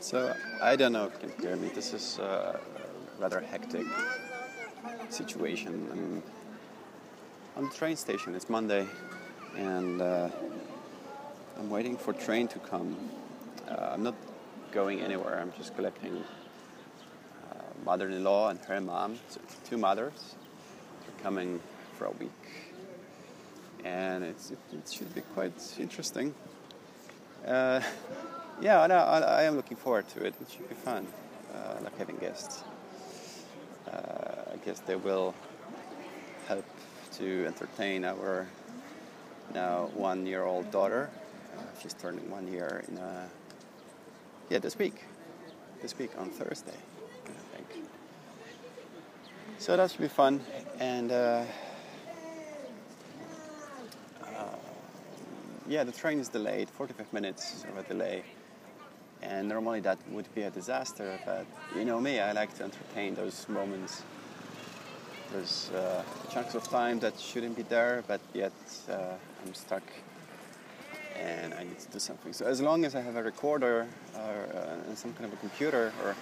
So I don't know if you can hear me. This is uh, a rather hectic situation. I'm on the train station. It's Monday, and uh, I'm waiting for train to come. Uh, I'm not going anywhere. I'm just collecting uh, mother-in-law and her mom. So two mothers. They're coming for a week, and it, it should be quite interesting. Uh, yeah, I, I am looking forward to it. It should be fun, uh, like having guests. Uh, I guess they will help to entertain our now one-year-old daughter. Uh, she's turning one year in a, yeah this week, this week on Thursday, I think. So that should be fun, and uh, yeah, the train is delayed, 45 minutes of a delay. And normally that would be a disaster, but you know me, I like to entertain those moments. There's uh, chunks of time that shouldn't be there, but yet uh, I'm stuck and I need to do something. So as long as I have a recorder or uh, some kind of a computer or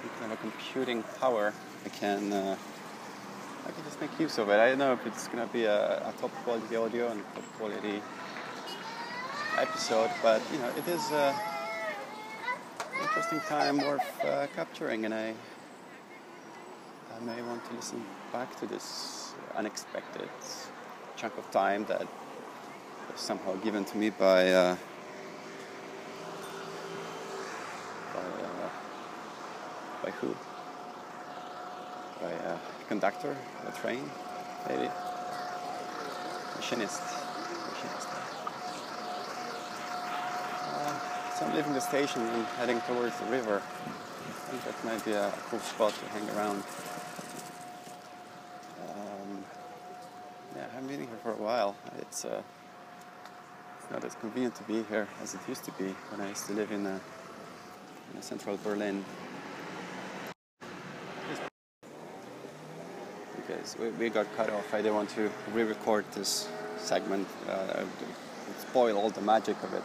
some kind of a computing power, I can uh, I can just make use of it. I don't know if it's gonna be a, a top quality audio and top quality episode, but you know it is. Uh, interesting time worth uh, capturing, and I, I may want to listen back to this unexpected chunk of time that was somehow given to me by. Uh, by, uh, who? By a conductor, a train, maybe. Machinist. So I'm leaving the station and heading towards the river. I think that might be a cool spot to hang around. Um, yeah, I haven't been here for a while. It's, uh, it's not as convenient to be here as it used to be when I used to live in, uh, in central Berlin. Because we, we got cut off, I didn't want to re-record this segment. Uh, spoil all the magic of it,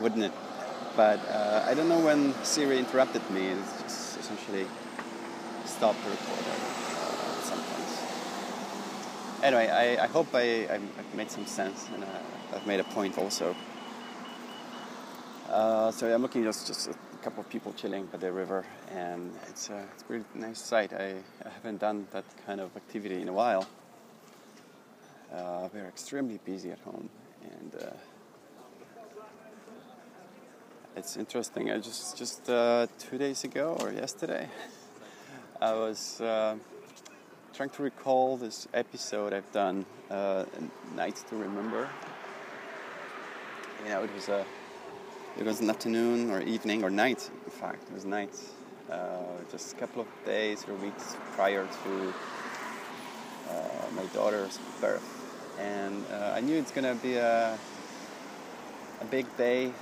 wouldn't it? But uh, I don't know when Siri interrupted me. It just essentially stopped the recorder uh, at some point. Anyway, I, I hope I, I, made some sense and uh, I've made a point also. Uh, so I'm looking just just a couple of people chilling by the river, and it's a, it's a really nice sight. I, I haven't done that kind of activity in a while. Uh, we're extremely busy at home, and uh, it's interesting. I just just uh, two days ago or yesterday, I was uh, trying to recall this episode I've done, uh, "Night to Remember." You know, it was a it was an afternoon or evening or night. In fact, it was night. Uh, just a couple of days or weeks prior to uh, my daughter's birth, and uh, I knew it's gonna be a a big day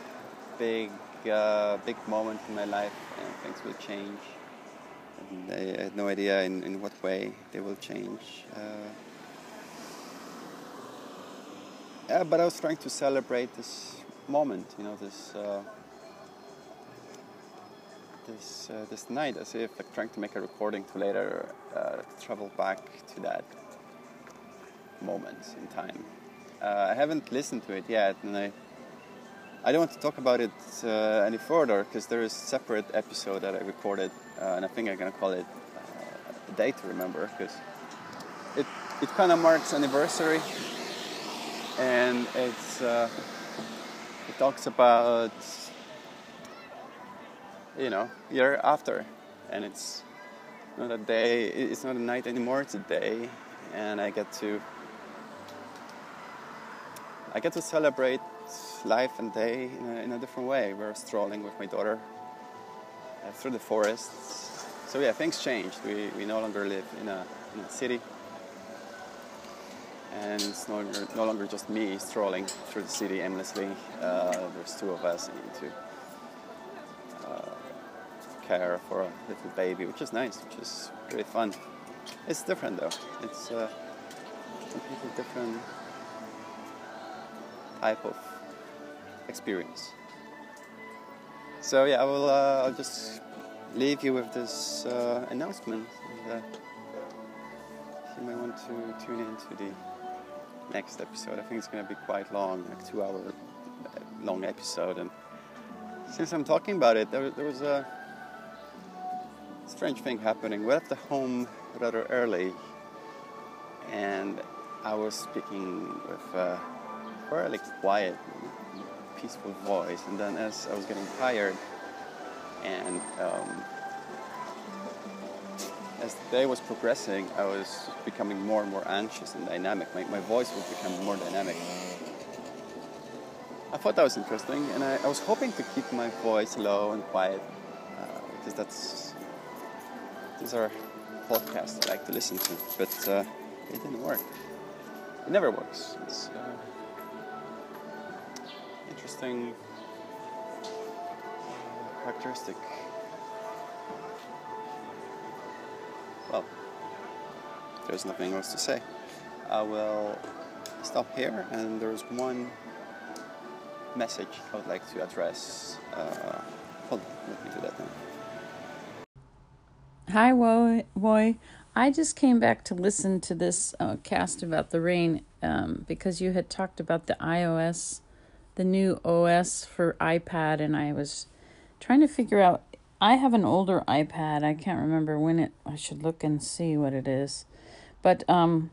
big, uh, big moment in my life, and things will change. And I had no idea in, in what way they will change. Uh, yeah, but I was trying to celebrate this moment, you know, this uh, this uh, this night, as if like trying to make a recording to later uh, travel back to that moment in time. Uh, I haven't listened to it yet, and I I don't want to talk about it uh, any further because there is a separate episode that I recorded, uh, and I think I'm gonna call it uh, a day to remember because it it kind of marks anniversary, and it's uh, it talks about you know year after, and it's not a day, it's not a night anymore, it's a day, and I get to I get to celebrate life and day in a, in a different way. We're strolling with my daughter uh, through the forests. So yeah, things changed. We, we no longer live in a, in a city. And it's no longer, no longer just me strolling through the city aimlessly. Uh, there's two of us into uh, care for a little baby, which is nice, which is really fun. It's different though. It's a completely different type of experience. So yeah, I will. Uh, I'll just leave you with this uh, announcement. And, uh, you might want to tune in to the next episode. I think it's going to be quite long, like two hour uh, long episode. And since I'm talking about it, there, there was a strange thing happening. We left the home rather early, and I was speaking with a fairly quiet, peaceful voice. And then, as I was getting tired, and um, as the day was progressing, I was becoming more and more anxious and dynamic. My, my voice was becoming more dynamic. I thought that was interesting, and I, I was hoping to keep my voice low and quiet uh, because that's these are podcasts I like to listen to. But uh, it didn't work. It never works. It's uh, interesting characteristic. Well, there's nothing else to say. I will stop here, and there's one message I would like to address. Uh, hold on, let me do that now. Hi, Woy. I just came back to listen to this uh, cast about the rain um, because you had talked about the iOS, the new OS for iPad, and I was trying to figure out. I have an older iPad. I can't remember when it. I should look and see what it is. But um,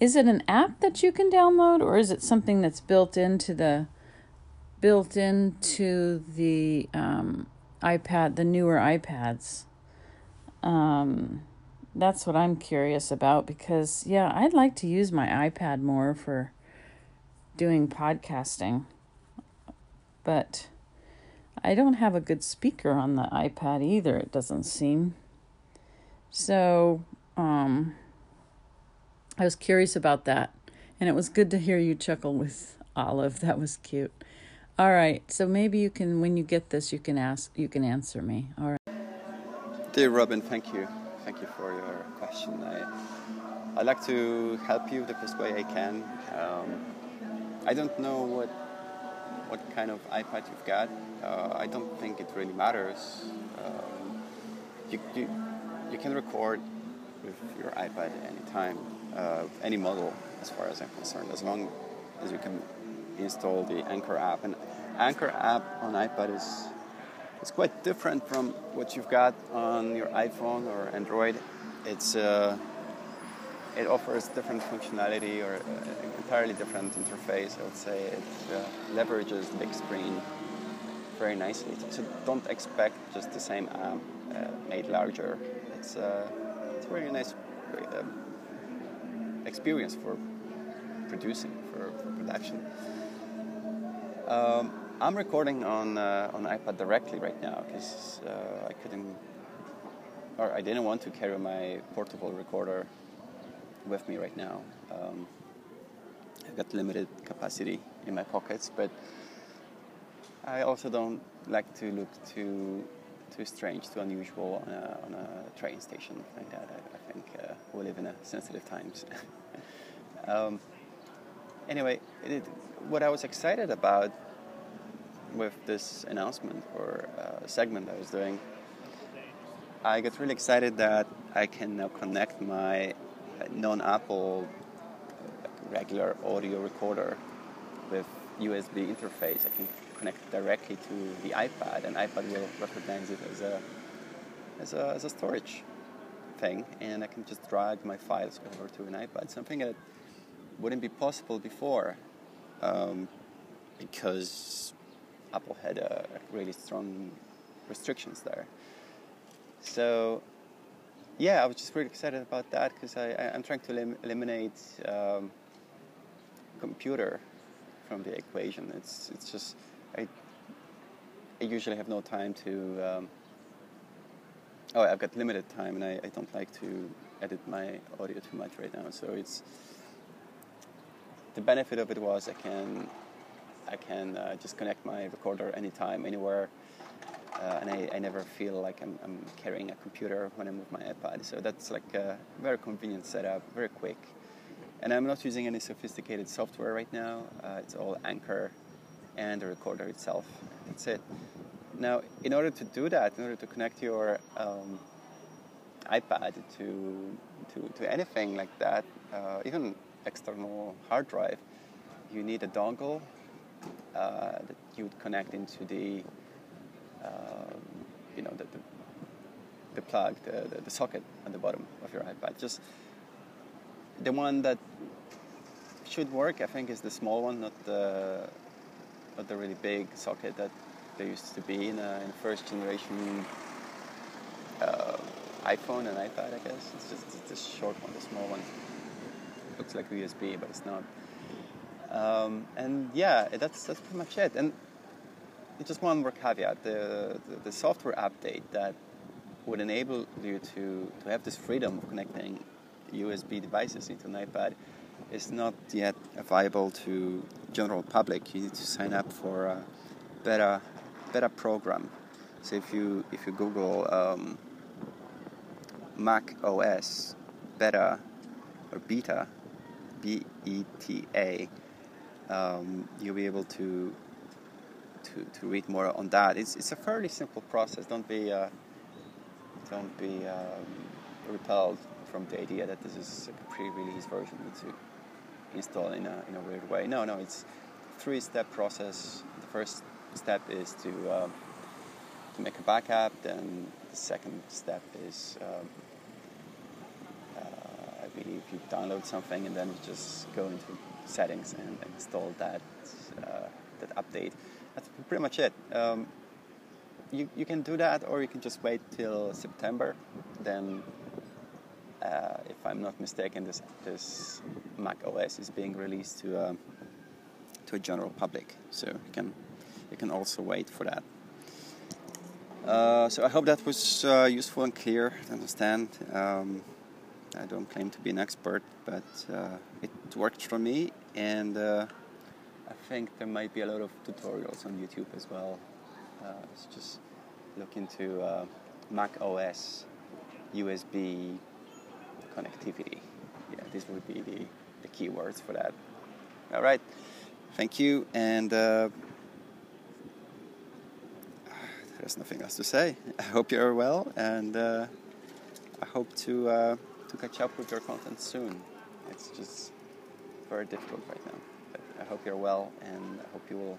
is it an app that you can download, or is it something that's built into the built into the um, iPad, the newer iPads? Um, that's what I'm curious about because yeah, I'd like to use my iPad more for doing podcasting, but I don't have a good speaker on the iPad either, it doesn't seem. So, um, I was curious about that. And it was good to hear you chuckle with Olive. That was cute. All right. So maybe you can, when you get this, you can ask, you can answer me. All right. Dear Robin, thank you. Thank you for your question. I, I'd like to help you the best way I can. Um, I don't know what what kind of iPad you've got. Uh, I don't think it really matters. Um, you, you, you can record with your iPad anytime, uh, any model, as far as I'm concerned, as long as you can install the Anchor app. And Anchor app on iPad is it's quite different from what you've got on your iPhone or Android. It's uh, it offers different functionality or an entirely different interface. I would say it uh, leverages the big screen very nicely. So don't expect just the same app uh, made larger. It's uh, it's a very nice uh, experience for producing for, for production. Um, I'm recording on uh, on iPad directly right now because uh, I couldn't or I didn't want to carry my portable recorder with me right now. Um, I've got limited capacity in my pockets, but I also don't like to look too too strange, too unusual on a, on a train station like that. I, I think uh, we live in a sensitive times. um, anyway, it, what I was excited about with this announcement or uh, segment I was doing, I got really excited that I can now connect my non-Apple regular audio recorder with USB interface. I can connect directly to the iPad, and iPad will recognize it as a as a, as a storage thing, and I can just drag my files over to an iPad. Something that wouldn't be possible before, um, because Apple had a really strong restrictions there. So yeah, I was just really excited about that because I, I, am trying to elim- eliminate um, computer from the equation. It's it's just I I usually have no time to. Um, oh, I've got limited time, and I, I don't like to edit my audio too much right now. So it's the benefit of it was I can I can uh, just connect my recorder anytime, anywhere uh, and I, I, never feel like I'm, I'm, carrying a computer when I move my iPad. So that's like a very convenient setup, very quick. And I'm not using any sophisticated software right now. Uh, it's all Anchor and the recorder itself. That's it. now, in order to do that, in order to connect your um, iPad to, to, to anything like that, uh, even external hard drive, you need a dongle uh, that you would connect into the, you know, the, the, the plug, the, the, the socket at the bottom of your iPad. Just the one that should work, I think, is the small one, not the not the really big socket that there used to be in a, in first generation uh, iPhone and iPad. I guess it's just it's the short one, the small one. It looks like USB, but it's not. Um, and yeah, that's that's pretty much it. And just one more caveat: the, the, the software update that would enable you to, to have this freedom of connecting USB devices into an iPad is not yet viable to general public. You need to sign up for a beta beta program. So if you if you Google um, Mac OS beta or beta, B E T A, um, you'll be able to, to to read more on that. It's it's a fairly simple process. Don't be uh, don't be um, repelled from the idea that this is a pre-release version to install in a in a weird way. No, no, it's three-step process. The first step is to um, to make a backup. Then the second step is um, uh, I believe you download something and then you just go into settings and install that uh, that update. That's pretty much it. Um, you, you can do that or you can just wait till September. Then, uh, if I'm not mistaken, this, this Mac OS is being released to, um, to a general public. So you can, you can also wait for that. Uh, so I hope that was uh, useful and clear to understand. Um, I don't claim to be an expert, but uh, it worked for me, and uh, I think there might be a lot of tutorials on YouTube as well. Uh, just look into uh, Mac OS USB connectivity. Yeah, these would be the, the keywords for that. All right, thank you, and uh, there's nothing else to say. I hope you're well, and uh, I hope to uh, to catch up with your content soon. It's just very difficult right now. I hope you're well, and I hope you will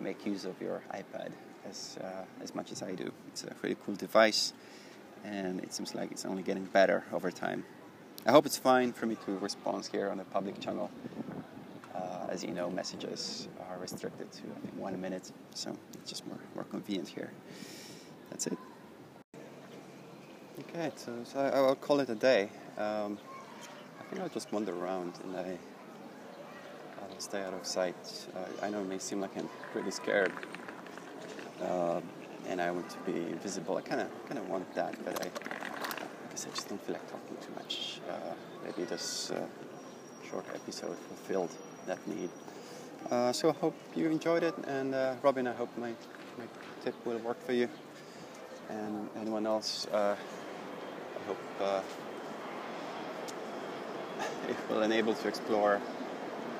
make use of your iPad as uh, as much as I do. It's a really cool device, and it seems like it's only getting better over time. I hope it's fine for me to respond here on a public channel. Uh, as you know, messages are restricted to I think one minute, so it's just more more convenient here. That's it. Okay, so, so I, will call it a day. Um, I think I'll just wander around and I, I'll stay out of sight. Uh, I know it may seem like I'm pretty scared, uh, and I want to be invisible. I kind of kind of want that, but I, I, guess I just don't feel like talking too much. Uh, maybe this uh, short episode fulfilled that need. Uh, so I hope you enjoyed it, and uh, Robin, I hope my, my tip will work for you and anyone else. I hope uh, it will enable to explore.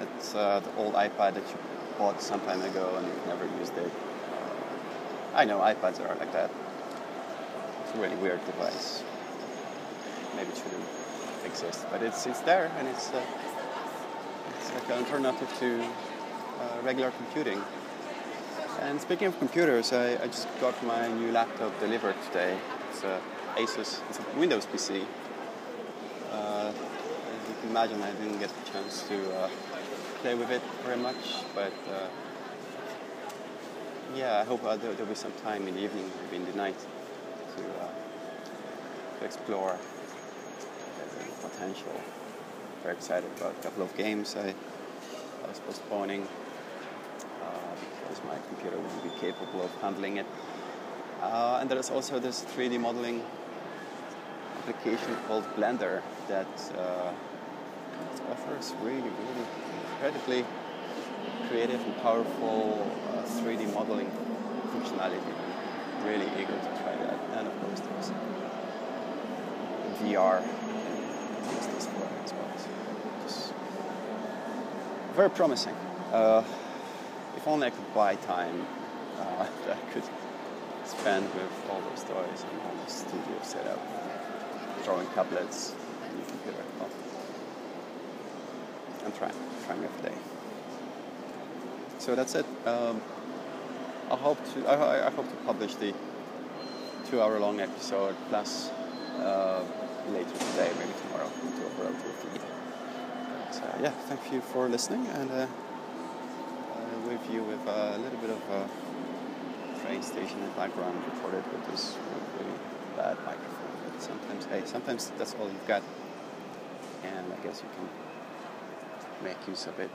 It's uh, the old iPad that you bought some time ago and you've never used it. Uh, I know iPads are like that. It's a really weird device. Maybe it shouldn't exist, but it's it's there and it's uh, it's like an alternative to uh, regular computing. And speaking of computers, I, I just got my new laptop delivered today. It's a Asus. It's a Windows PC. Uh, as you can imagine, I didn't get the chance to play with it very much, but uh, yeah, I hope uh, there, will be some time in the evening, maybe in the night, to, uh, to explore the potential. Very excited about a couple of games I, I was postponing uh, because my computer wouldn't be capable of handling it. Uh, and there is also this 3D modeling application called Blender that offers really, really incredibly creative and powerful uh, 3D modeling functionality. I'm really eager to try that. And of course, there's VR as well. Very promising. Uh, if only I could buy time, uh, I could spend with all those toys and all the studio setup, drawing tablets, and computer. Well, I'm trying, trying every day. So that's it. Um, I hope to I, I hope to publish the two-hour-long episode plus uh, later today, maybe tomorrow, into a to feed. So yeah, thank you for listening, and uh, uh, with you with a little bit of a train station in the background recorded with this really bad microphone. But sometimes, hey, sometimes that's all you've got, and I guess you can make use of it